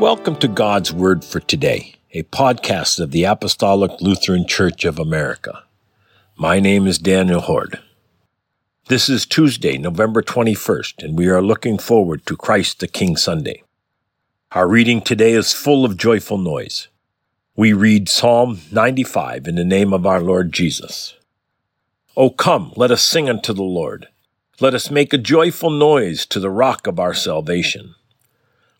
Welcome to God's Word for Today, a podcast of the Apostolic Lutheran Church of America. My name is Daniel Hoard. This is Tuesday, November 21st, and we are looking forward to Christ the King Sunday. Our reading today is full of joyful noise. We read Psalm 95 in the name of our Lord Jesus. O come, let us sing unto the Lord. Let us make a joyful noise to the rock of our salvation.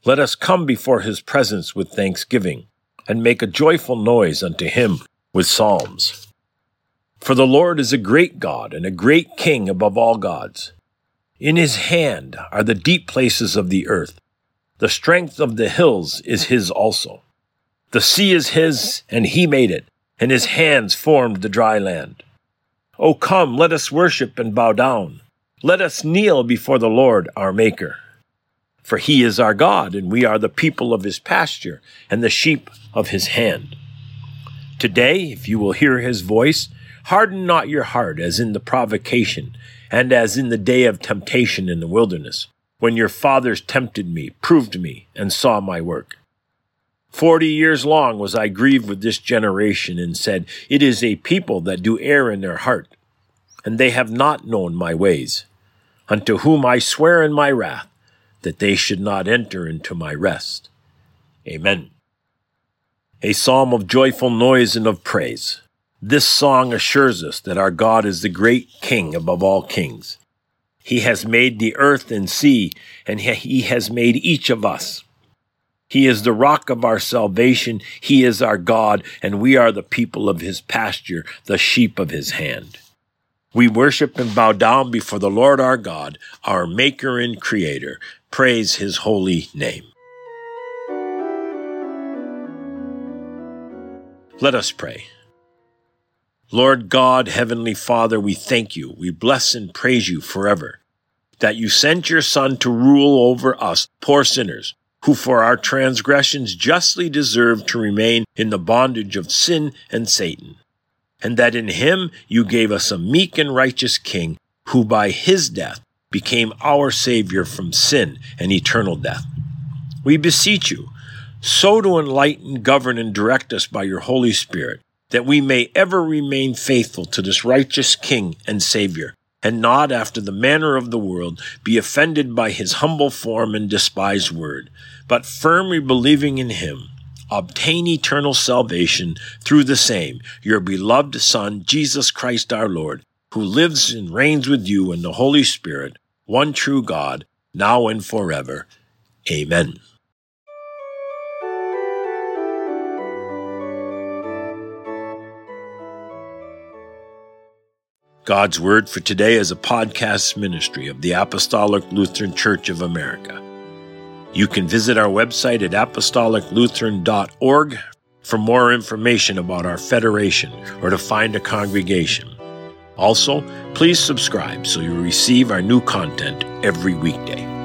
Let us come before his presence with thanksgiving, and make a joyful noise unto him with psalms. For the Lord is a great God and a great King above all gods. In his hand are the deep places of the earth. The strength of the hills is his also. The sea is his, and he made it, and his hands formed the dry land. O come, let us worship and bow down. Let us kneel before the Lord our Maker. For he is our God, and we are the people of his pasture and the sheep of his hand. Today, if you will hear his voice, harden not your heart as in the provocation, and as in the day of temptation in the wilderness, when your fathers tempted me, proved me, and saw my work. Forty years long was I grieved with this generation, and said, It is a people that do err in their heart, and they have not known my ways, unto whom I swear in my wrath that they should not enter into my rest. Amen. A psalm of joyful noise and of praise. This song assures us that our God is the great King above all kings. He has made the earth and sea, and He has made each of us. He is the rock of our salvation. He is our God, and we are the people of His pasture, the sheep of His hand. We worship and bow down before the Lord our God, our Maker and Creator. Praise His holy name. Let us pray. Lord God, Heavenly Father, we thank you, we bless and praise you forever, that you sent your Son to rule over us, poor sinners, who for our transgressions justly deserve to remain in the bondage of sin and Satan and that in him you gave us a meek and righteous King, who by his death became our Savior from sin and eternal death. We beseech you, so to enlighten, govern, and direct us by your Holy Spirit, that we may ever remain faithful to this righteous King and Savior, and not after the manner of the world be offended by his humble form and despised word, but firmly believing in him obtain eternal salvation through the same, your beloved Son, Jesus Christ our Lord, who lives and reigns with you in the Holy Spirit, one true God, now and forever. Amen. God's Word for today is a podcast ministry of the Apostolic Lutheran Church of America. You can visit our website at apostoliclutheran.org for more information about our federation or to find a congregation. Also, please subscribe so you receive our new content every weekday.